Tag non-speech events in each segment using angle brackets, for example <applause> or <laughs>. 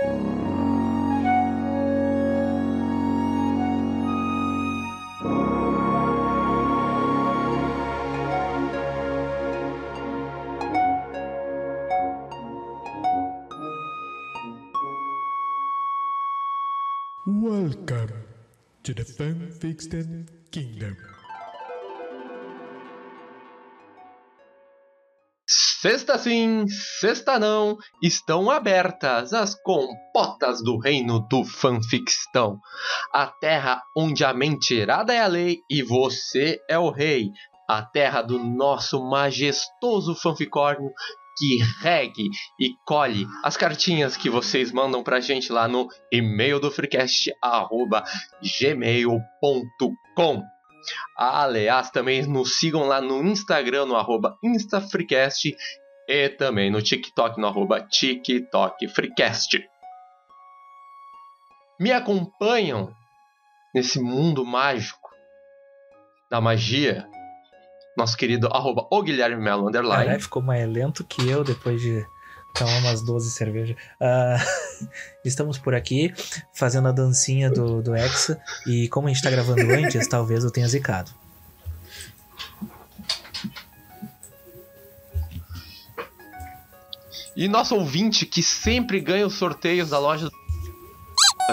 Welcome to the Fanfiction Kingdom. Sexta sim, sexta não, estão abertas as compotas do reino do fanfictão. A terra onde a mentirada é a lei e você é o rei. A terra do nosso majestoso fanficórnio que regue e colhe as cartinhas que vocês mandam pra gente lá no e-mail do freecast@gmail.com. Aliás, também nos sigam lá no Instagram, no arroba InstaFreecast e também no TikTok, no arroba TikTokFreecast. Me acompanham nesse mundo mágico da magia, nosso querido arroba o Guilherme underline. Caralho, ficou mais lento que eu depois de tomar umas 12 cervejas. Ah, <laughs> estamos por aqui fazendo a dancinha do, do Hexa e como a gente tá gravando antes, <laughs> talvez eu tenha zicado. E nosso ouvinte que sempre ganha os sorteios da loja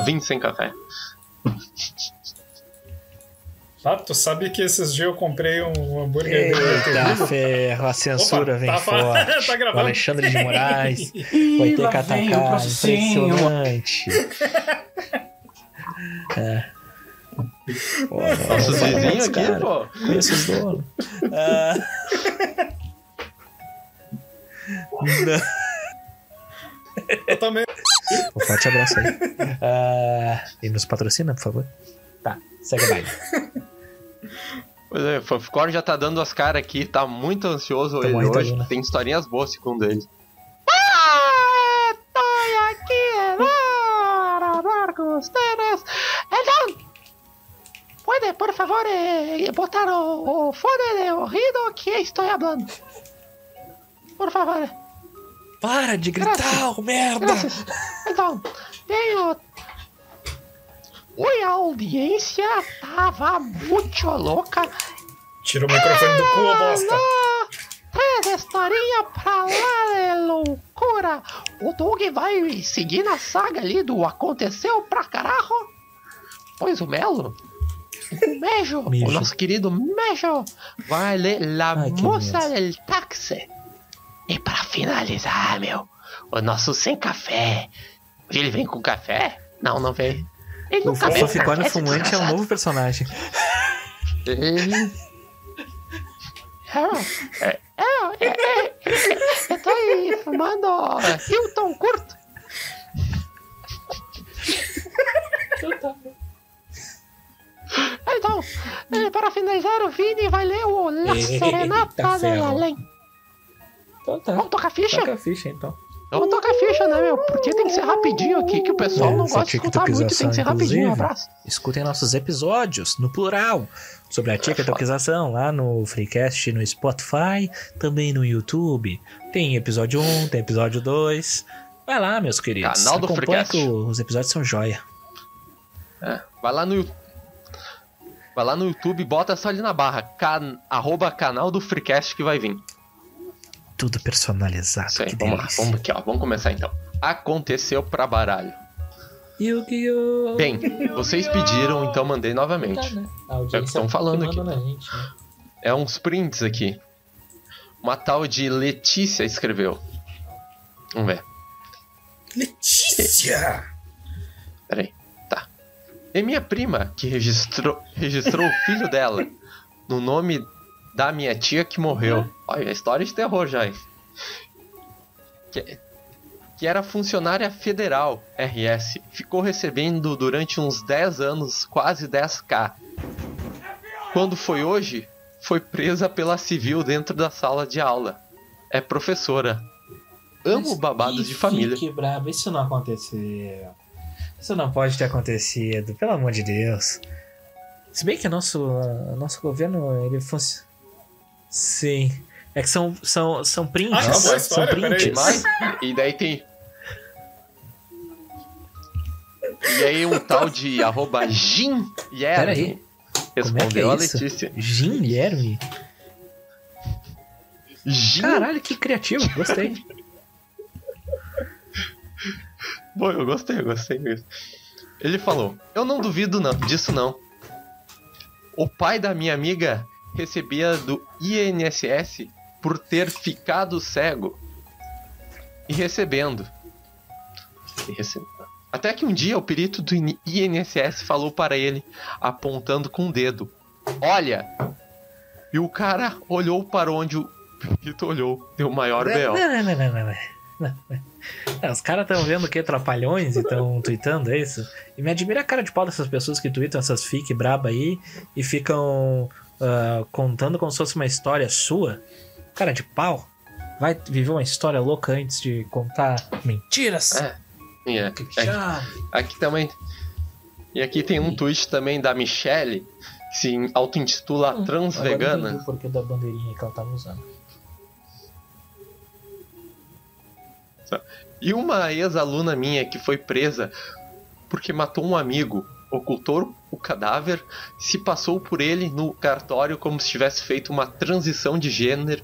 20 sem café. Ah, tu sabe que esses dias eu comprei um hambúrguer Eita, ferro, a censura Opa, vem tá, fora. <laughs> tá gravando. O Alexandre de Moraes <laughs> vai ter que atacar. Impressionante. <laughs> É. Pô, não, vizinhos aqui, cara. pô. Conheço os donos. Ah. Eu também. Um forte abraço aí. Ah, e nos patrocina, por favor. Tá, segue o baile. Pois é, o Fanficor já tá dando as caras aqui, tá muito ansioso Tá ele hoje. né? Tem historinhas boas segundo ele. Ah, estoy aquí para hablar ustedes. Então, pode, por favor, eh, botar o, o fone de ouvido que estou falando. Por favor. Para de gritar, ô merda! Graças. Então, tenho. Oi, a audiência tava muito louca. Tira o microfone do cu, ô bosta. Três historinha pra lá de loucura. O Doug vai seguir na saga ali do Aconteceu pra Carajo. Pois o Melo, o Mejo, Mijo. o nosso querido Mejo, vai ler La Ai, Moça del Táxi. E pra finalizar, meu, o nosso sem café. Ele vem com café? Não, não vem. Ele O nunca vem esse Fumante é um novo personagem. Ele... É, é, é, é, é, eu tô aí fumando Hilton curto. Então, para finalizar, o Vini vai ler o La Eita Serenata ferro. Além. Então tá. Vamos tocar ficha? Toca a ficha então. Vamos tocar ficha, né, meu? Porque tem que ser rapidinho aqui, que o pessoal É, não gosta de escutar muito, tem que ser rapidinho. Um abraço. Escutem nossos episódios, no plural, sobre a TikTokização, lá no Freecast, no Spotify, também no YouTube. Tem episódio 1, tem episódio 2. Vai lá, meus queridos. Canal do Freecast. os episódios são joia. É, vai lá no Yu- Vai lá no YouTube, bota só ali na barra, can... arroba canal do Freecast que vai vir. Tudo personalizado. Isso aí, que vamos lá, vamos aqui, ó, vamos começar então. Aconteceu pra baralho. Yu-Gi-Oh! Bem, vocês pediram, então mandei novamente. Tá, né? É o que estão falando aqui. gente, né? É uns prints aqui. Uma tal de Letícia escreveu. Vamos ver. Letícia! Peraí. Tá. E minha prima, que registrou, registrou o filho dela no nome da minha tia que morreu. Olha, a história de terror já? Que, que era funcionária federal, RS. Ficou recebendo durante uns 10 anos quase 10k. Quando foi hoje, foi presa pela civil dentro da sala de aula. É professora. Amo Mas babados que de família. Fique bravo, isso não aconteceu. Isso não pode ter acontecido, pelo amor de Deus. Se bem que nosso, uh, nosso governo, ele fosse. Sim. É que são, são, são prints. Ah, acabou a são história, peraí. prints. Mas, e daí tem. E aí um tal de <laughs> arroba Jim aí. Como é respondeu é a isso? Letícia. Jim? Jim? Caralho, que criativo. Gostei. <laughs> Pô, eu gostei, eu gostei mesmo. Ele falou: Eu não duvido não, disso não. O pai da minha amiga recebia do INSS por ter ficado cego. E recebendo. E rece- Até que um dia o perito do IN- INSS falou para ele, apontando com o dedo: Olha! E o cara olhou para onde o perito olhou. Deu o maior B.O. não, não, não, não, não. Os caras estão vendo que trapalhões e estão <laughs> tweetando, é isso? E me admira a cara de pau dessas pessoas que tweetam essas fic braba aí e ficam ah, contando como se fosse uma história sua. Cara de pau. Vai viver uma história louca antes de contar mentiras. É. É, Que é, chato. Aqui também. E aqui tem um tweet também da Michelle, que se auto-intitula trans Hum, Agora eu vegana. o porquê da bandeirinha que ela tava usando. E uma ex-aluna minha que foi presa porque matou um amigo, ocultou o cadáver, se passou por ele no cartório como se tivesse feito uma transição de gênero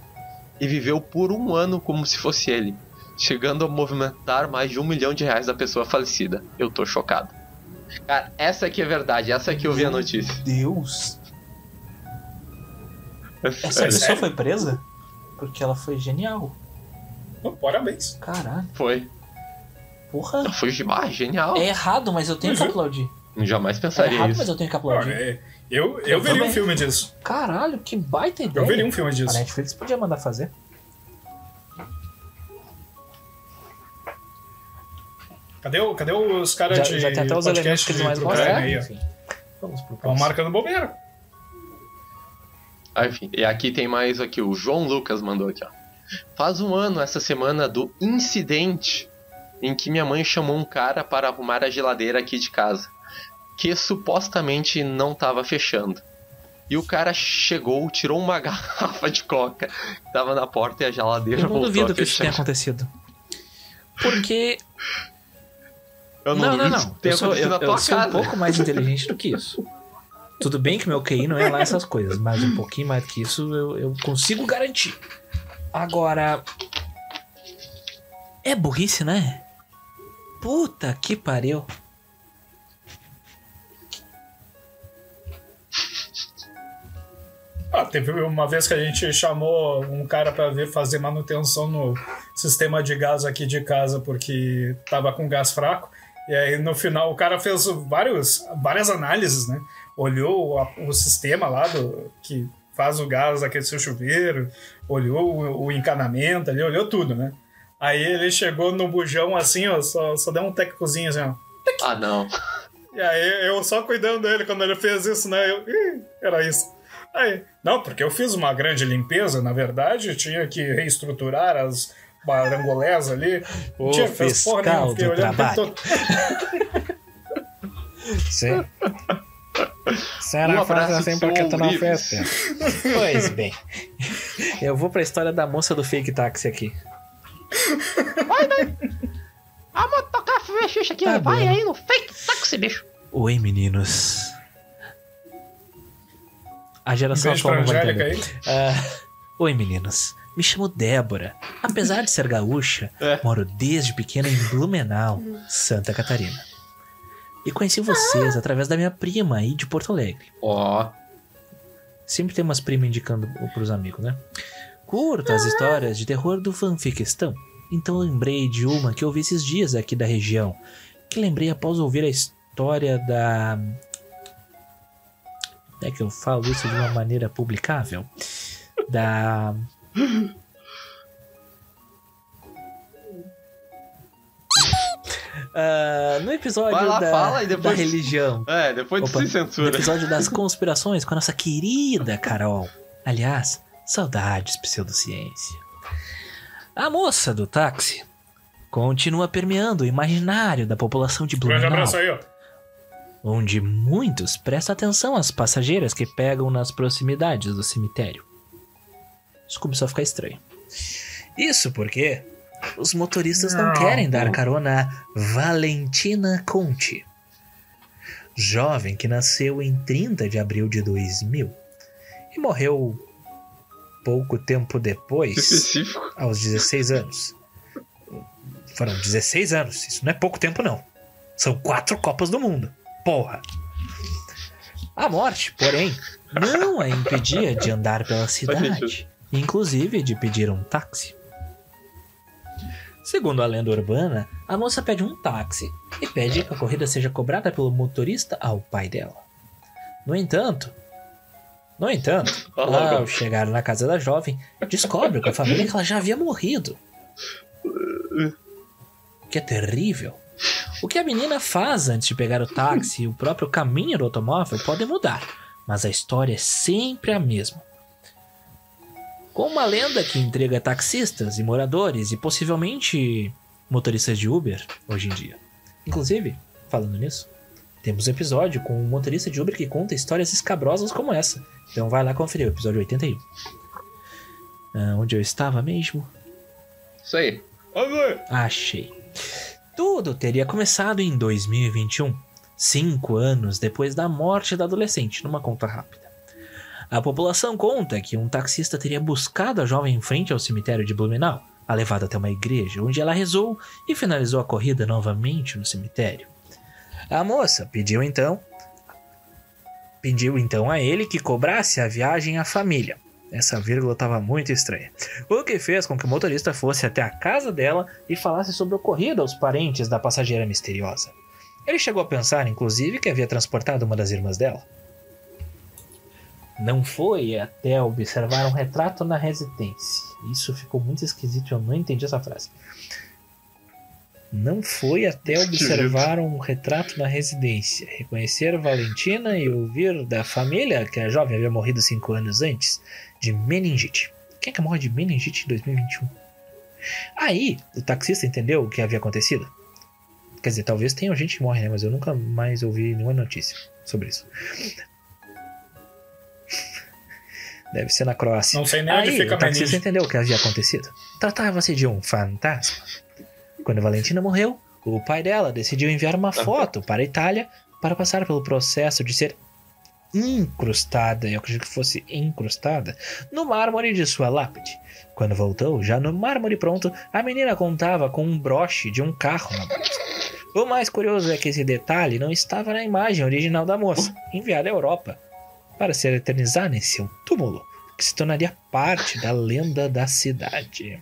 e viveu por um ano como se fosse ele, chegando a movimentar mais de um milhão de reais da pessoa falecida. Eu tô chocado. Cara, essa aqui é verdade, essa aqui eu vi a notícia. Deus! <laughs> Essa pessoa foi presa? Porque ela foi genial. Oh, parabéns. Caralho. Foi. Porra. Foi ah, genial. É errado, mas eu tenho que Uhum. Aplaudir. Jamais É pensaria errado, isso. mas eu tenho que aplaudir. é, eu, eu, Eu veria também. um filme disso. Caralho, que baita ideia. Eu veria um filme A disso. Netflix podia mandar fazer. Cadê, o- cadê os caras de já tem até os podcast elementos que eles mais gostam. Aí, ó? Enfim. Vamos pro Estão próximo. marcando bobeira. Ah, enfim, e aqui tem mais aqui, o João Lucas mandou aqui, ó. Faz um ano essa semana do incidente em que minha mãe chamou um cara para arrumar a geladeira aqui de casa, que supostamente não tava fechando. E o cara chegou, tirou uma <laughs> garrafa de coca que tava na porta e a geladeira Eu não duvido que isso tenha acontecido. Porque. Eu Não, não, não. tenha Eu sou, eu, eu sou um pouco mais inteligente do que isso. Tudo bem que meu QI não é lá essas coisas, mas um pouquinho mais do que isso eu, eu consigo garantir. Agora. É burrice, né? Puta que pariu. Ah, teve uma vez que a gente chamou um cara pra vir fazer manutenção no sistema de gás aqui de casa porque tava com gás fraco. E aí no final o cara fez vários, várias análises, né? Olhou a- o sistema lá do que faz o gás aquecer o chuveiro, olhou o, o encanamento ali, olhou tudo, né? Aí ele chegou no bujão assim, ó, só, só deu um tecozinho assim, ó. Ah, não. E aí eu só cuidando dele quando ele fez isso, né? Eu, Ih, era isso. Aí, não, porque eu fiz uma grande limpeza, na verdade, tinha que reestruturar as barangolés ali. O tinha que fazer porra nenhuma, fiquei do olhando trabalho. todo. Sim. Você Um fácil assim porque tu não fez. Pois bem. Eu vou pra história da moça do fake táxi aqui. Ah, motocar fecha aqui, Tá vai bom. aí no fake táxi, bicho. Oi, meninos. A geração atual não vai entender. Ah, Oi, meninos. Me chamo Débora. Apesar de ser gaúcha, <laughs> É. moro desde pequena em Blumenau, Santa Catarina. E conheci vocês através da minha prima aí de Porto Alegre. Ó, Sempre tem umas primas indicando pros amigos, né? Curto as histórias de terror do fanficistão. Então lembrei de uma que eu vi esses dias aqui da região. Que lembrei após ouvir a história da. É que eu falo isso de uma maneira publicável? Da. <laughs> Ah, no episódio Vai lá, da, fala e depois- da religião. é, depois Opa, se no censura. episódio das conspirações com a nossa querida Carol. Aliás, saudades pseudociência. A moça do táxi continua permeando o imaginário da população de Grande Blumenau, abraço aí, ó. Onde muitos prestam atenção às passageiras que pegam nas proximidades do cemitério. Isso começou a ficar estranho. Isso porque os motoristas não, Não. querem dar carona a Valentina Conte, jovem que nasceu em 30 de abril de 2000 e morreu pouco tempo depois, Específico. aos 16 anos. Foram 16 anos, isso não é pouco tempo, não. São quatro Copas do Mundo. Porra! A morte, porém, não a impedia de andar pela cidade, inclusive de pedir um táxi. Segundo a lenda urbana, a moça pede um táxi e pede que a corrida seja cobrada pelo motorista ao pai dela. No entanto, no entanto, ao chegar na casa da jovem, descobre com a família que ela já havia morrido. O que é terrível. O que a menina faz antes de pegar o táxi e o próprio caminho do automóvel pode mudar, mas a história é sempre a mesma. Com uma lenda que intriga taxistas e moradores e possivelmente motoristas de Uber hoje em dia. Inclusive, falando nisso, temos um episódio com um motorista de Uber que conta histórias escabrosas como essa. Então vai lá conferir o episódio 81. Ah, onde eu estava mesmo? Isso aí. Achei. Tudo teria começado em 2021, cinco anos depois da morte da adolescente, numa conta rápida. A população conta que um taxista teria buscado a jovem em frente ao cemitério de Blumenau, a levado até uma igreja, onde ela rezou e finalizou a corrida novamente no cemitério. A moça pediu então pediu então a ele que cobrasse a viagem à família. Essa vírgula estava muito estranha. O que fez com que o motorista fosse até a casa dela e falasse sobre o ocorrido aos parentes da passageira misteriosa. Ele chegou a pensar, inclusive, que havia transportado uma das irmãs dela. Não foi até observar um retrato na residência. Isso ficou muito esquisito, eu não entendi essa frase. Não foi até observar um retrato na residência, reconhecer Valentina e ouvir da família que a jovem havia morrido cinco anos antes de meningite. Quem é que morre de meningite em 2021? Aí, o taxista entendeu o que havia acontecido. Quer dizer, talvez tenha gente que morre, né? Mas eu nunca mais ouvi nenhuma notícia sobre isso. Deve ser na Croácia. Não sei nem onde Aí, fica o taxista Meningite. entendeu o que havia acontecido. Tratava-se de um fantasma. Quando Valentina morreu, o pai dela decidiu enviar uma foto para a Itália para passar pelo processo de ser incrustada, eu acredito que fosse incrustada, no mármore de sua lápide. Quando voltou, já no mármore pronto, a menina contava com um broche de um carro na bolsa. O mais curioso é que esse detalhe não estava na imagem original da moça, enviada à Europa, para ser eternizada em seu túmulo, que se tornaria parte da lenda da cidade.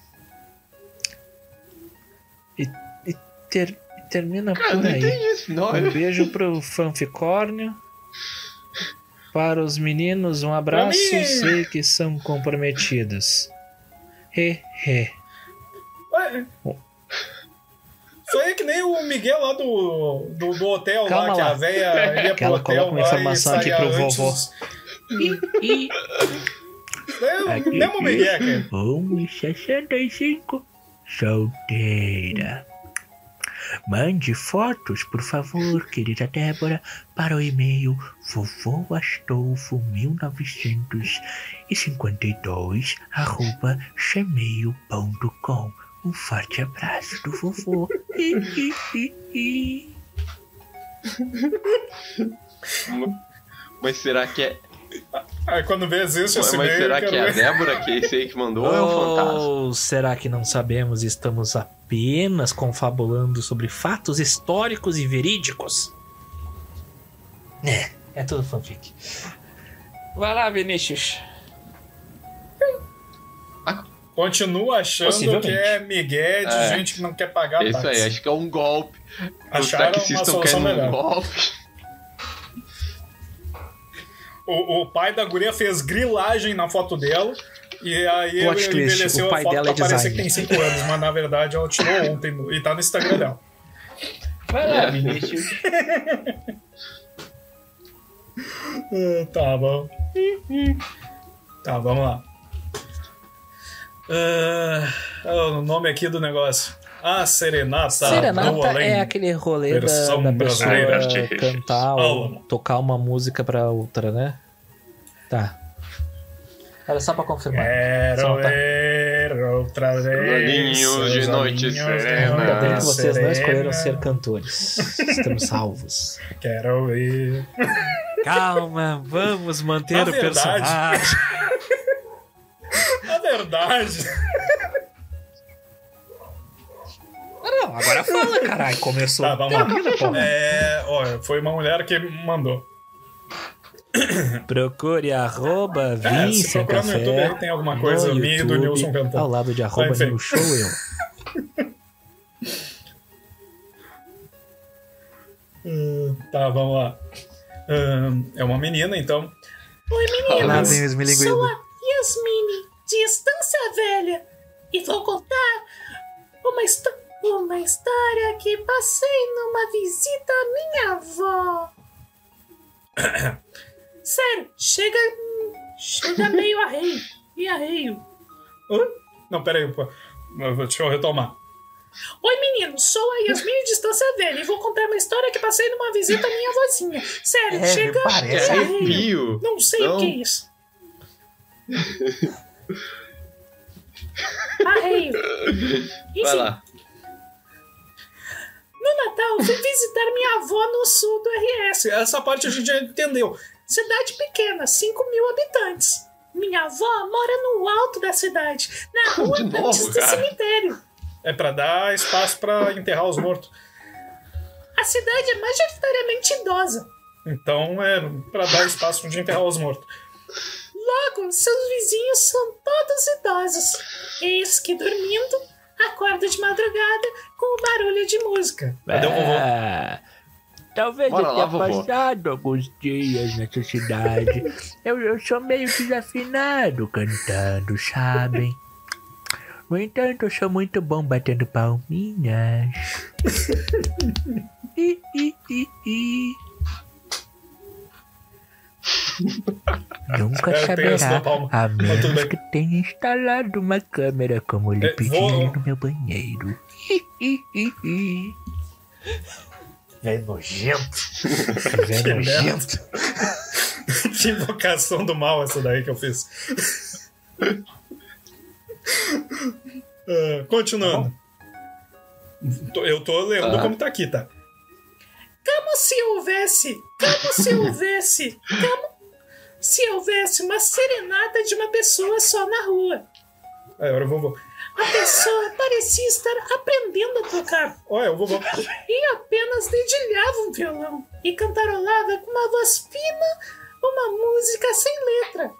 E, e ter- e termina Cara, por aí. isso. Um beijo pro fanficórnio. Para os meninos, um abraço. Sei que são comprometidos. He, he. Ué, Isso aí é que nem o Miguel lá do, do, do hotel Calma lá, que lá. a véia ia Que pro ela hotel coloca uma e informação aqui pro antes. vovô. E, É o Aqui. mesmo Miguel, cara. 1,65. Solteira. Mande fotos, por favor, querida Débora, para o e-mail vovoastolfo1952 arroba gmail.com. Um forte abraço do vovô. <laughs> Mas será que é. Aí quando vê existe esse Mas meio, será que é a. Débora que é esse aí que mandou ou é um fantasma? Ou será que não sabemos e estamos apenas confabulando sobre fatos históricos e verídicos? É, é tudo fanfic. Vai lá, Vinícius. Continua achando que é Miguel de É. gente que não quer pagar Isso táxi. aí, acho que é um golpe. Os Acharam uma taxistas estão querendo um melhor. golpe. O, o pai da guria fez grilagem na foto dela. E aí Plot ele twist, envelheceu o pai a foto dela é pra parecer que tem 5 anos, mas na verdade ela tirou ontem no- e tá no Instagram dela. Vai lá, lá, Vinícius. Ah, tá bom. Tá, vamos lá. Ah, o nome aqui do negócio. A Serenata. do Serenata Além. é aquele rolê da, Versão da pessoa brasileira. cantar ou tocar uma música pra outra, né? Tá. Era só pra confirmar. Quero Solta. ver outra vez. Olhinhos de noite serena. Ainda bem que vocês não escolheram serena. ser cantores. Estamos salvos. Quero ouvir. Calma, vamos manter Na o verdade- personagem. <laughs> Na verdade. Não, agora fala, caralho. Começou. Tá, vamos lá. É, olha, foi uma mulher que mandou. Procure arroba É, Vim se procurar no Café. YouTube aí tem alguma coisa minha e do Nilson cantando. Ao lado de arroba Enfim. Show eu. Hum, tá, vamos lá. Hum, é uma menina, então. Oi, meninas. os Sou a Yasmine, de Estância Velha, e vou contar uma, histó- uma história que passei numa visita à minha avó. <coughs> Sério, chega, chega <laughs> meio arreio, e arreio. Hã? Não, peraí, pô. Deixa eu retomar. Oi, meninos, sou a Yasmine de Estância Velha e vou contar uma história que passei numa visita à minha vozinha. Sério, É, chega parece meio É arreio. arrepio. Não sei Não. o que é isso. <laughs> Arreio. Vai Enfim, lá. Fui visitar minha avó no sul do RS. Essa parte a gente já entendeu. Cidade pequena, 5 mil habitantes. Minha avó mora no alto da cidade, na <laughs> rua De novo, antes do cara. cemitério. É pra dar espaço pra enterrar os mortos. A cidade é majoritariamente idosa. Então é pra dar espaço de enterrar os mortos. Logo, seus vizinhos são todos idosos. Eis que dormindo, acordo de madrugada com o barulho de música. Cadê o vovô? Ah, Talvez Bora eu lá, tenha vovô. passado alguns dias nessa cidade. eu, eu sou meio desafinado cantando, sabem? No entanto, eu sou muito bom batendo palminhas. Ih, ih, ih, ih. <laughs> Nunca É, saberá, a menos que tenha instalado uma câmera como lhe É, pedi vou- no meu banheiro. Velho <laughs> nojento. Velho nojento. <laughs> que invocação do mal essa daí que eu fiz. Ah, continuando. Tô- Eu tô lendo Ah. como tá aqui, tá? Como se houvesse, como se houvesse, como se houvesse uma serenata de uma pessoa só na rua. Agora eu vou. A pessoa parecia estar aprendendo a tocar Olha, eu vou. e apenas dedilhava um violão e cantarolava com uma voz fina uma música sem letra.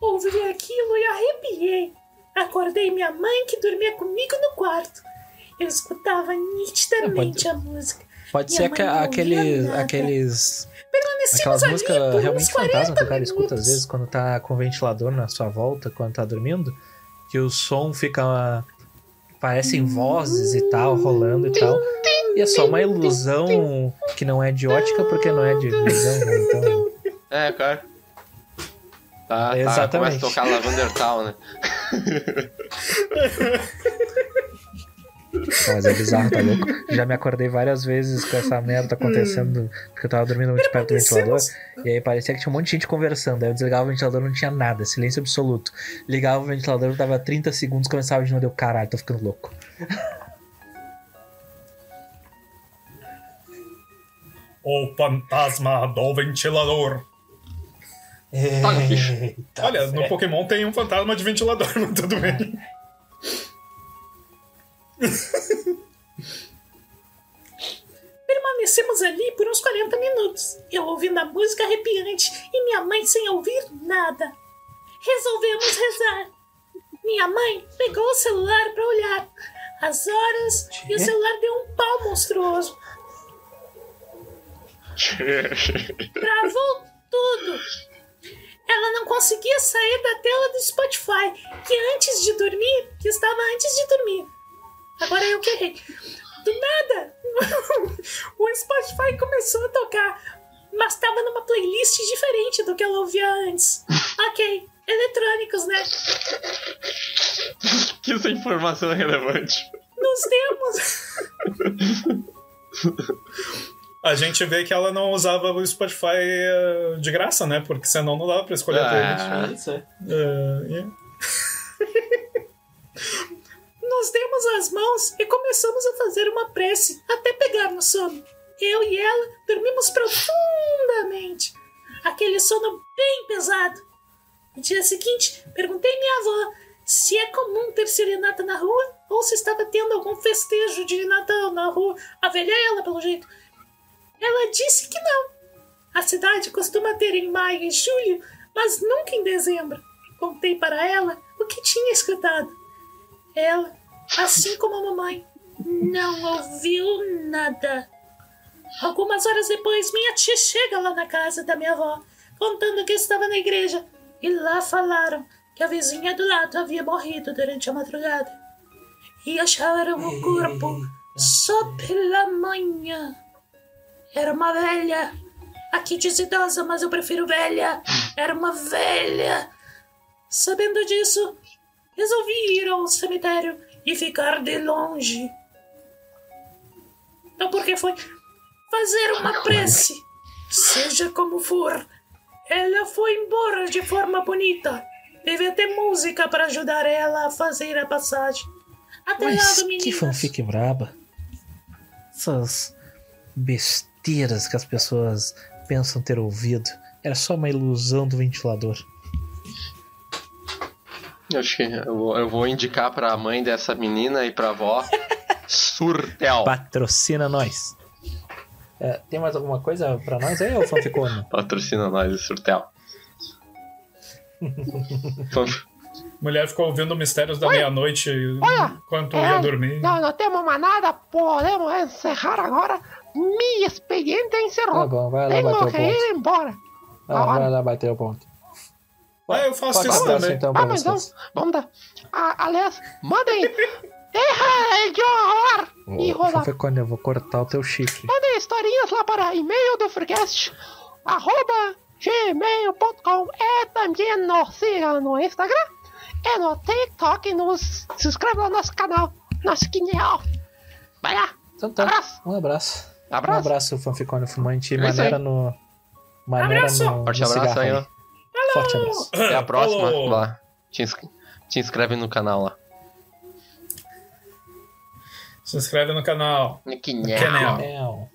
Ouvi aquilo e arrepiei. Acordei minha mãe que dormia comigo no quarto. Eu escutava nitidamente a música. Pode ser que, aqueles, aqueles. Aquelas músicas realmente 40 fantasma que o cara escuta às vezes quando tá com o ventilador na sua volta, quando tá dormindo, que o som fica. parecem vozes e tal, rolando e tal. E é só uma ilusão que não é de ótica porque não é de visão, né? Então. <laughs> É, cara. Tá, tá. Exatamente. Começa a tocar Lavender Town, né? <laughs> Mas é bizarro, tá louco? Já me acordei várias vezes com essa merda acontecendo, porque eu tava dormindo muito perto do ventilador, e aí parecia que tinha um monte de gente conversando. Aí eu desligava o ventilador não tinha nada, silêncio absoluto. Ligava o ventilador, dava 30 segundos, começava de novo, deu caralho, tô ficando louco. O fantasma do ventilador. Eita, Olha, no. Pokémon tem um fantasma de ventilador, <laughs> mas tudo bem. Permanecemos ali por uns 40 minutos, eu ouvindo a música arrepiante e minha mãe sem ouvir nada. Resolvemos rezar. Minha mãe pegou o celular para olhar as horas e o celular deu um pau monstruoso. Travou tudo. Ela não conseguia sair da tela do Spotify, que antes de dormir, que estava antes de dormir. Agora eu que errei. Do nada, <laughs> o Spotify começou a tocar, mas estava numa playlist diferente do que ela ouvia antes. <laughs> Ok, eletrônicos, né? Que essa informação é relevante. Nos temos. <laughs> A gente vê que ela não usava o Spotify eh, de graça, né? Porque senão não dava pra escolher a playlist. Ah, Isso é. E- Nós demos as mãos e começamos a fazer uma prece até pegar no sono. Eu e ela dormimos profundamente. Aquele sono bem pesado. No dia seguinte, perguntei minha avó se é comum ter serenata na rua ou se estava tendo algum festejo de Natal na rua. A velha é ela, pelo jeito. Ela disse que não. A cidade costuma ter em maio e julho, mas nunca em dezembro. Contei para ela o que tinha escutado. Ela, assim como a mamãe, não ouviu nada. Algumas horas depois, minha tia chega lá na casa da minha avó, contando que estava na igreja, e lá falaram que a vizinha do lado havia morrido durante a madrugada. E acharam o corpo só pela manhã. Era uma velha. Aqui diz idosa, mas eu prefiro velha. Era uma velha. Sabendo disso, resolvi ir ao cemitério e ficar de longe. Então, porque foi fazer uma prece. Seja como for, ela foi embora de forma bonita. Teve até música para ajudar ela a fazer a passagem. Até Mas lá, que meninas. fanfic braba. Essas besteiras que as pessoas pensam ter ouvido. Era só uma ilusão do ventilador. Eu acho que eu vou, eu vou indicar pra mãe dessa menina e pra avó <laughs> Surtel. Patrocina nós. É, tem mais alguma coisa pra nós aí, ô fanficone? <laughs> Patrocina nós, Surtel. <laughs> Mulher ficou ouvindo Mistérios da Meia-Noite enquanto é, ia dormir. Não, não temos mais nada. Podemos encerrar agora. Minha expediente encerrou. Tá bom, vai lá Tenho bater o que ponto. ir embora. Ah, Agora. vai lá bater o ponto. Ah, eu faço isso abraço, também. então Ah, mas não. vocês. Vamos dar. Ah, aliás, mandem. <laughs> Erra de horror! E Ô, rola. fanficone, eu vou cortar o teu chifre. Mandem historinhas lá para e-mail do Freecast. Arroba gmail.com. E também nos siga no Instagram. E no TikTok. Nos se inscreva no nosso canal. Nosso quinhal. Vai lá. Então tá. Abraço. Um abraço. Um Abraço. abraço, fanficone fumante. É Maneira no. Maneira Abraço. no. Forte abraço cigarro aí, ó. Forte abraço. Até a próxima. Falou. Lá. Te, ins- te inscreve no canal lá. Se inscreve no canal. Que Canal. Não.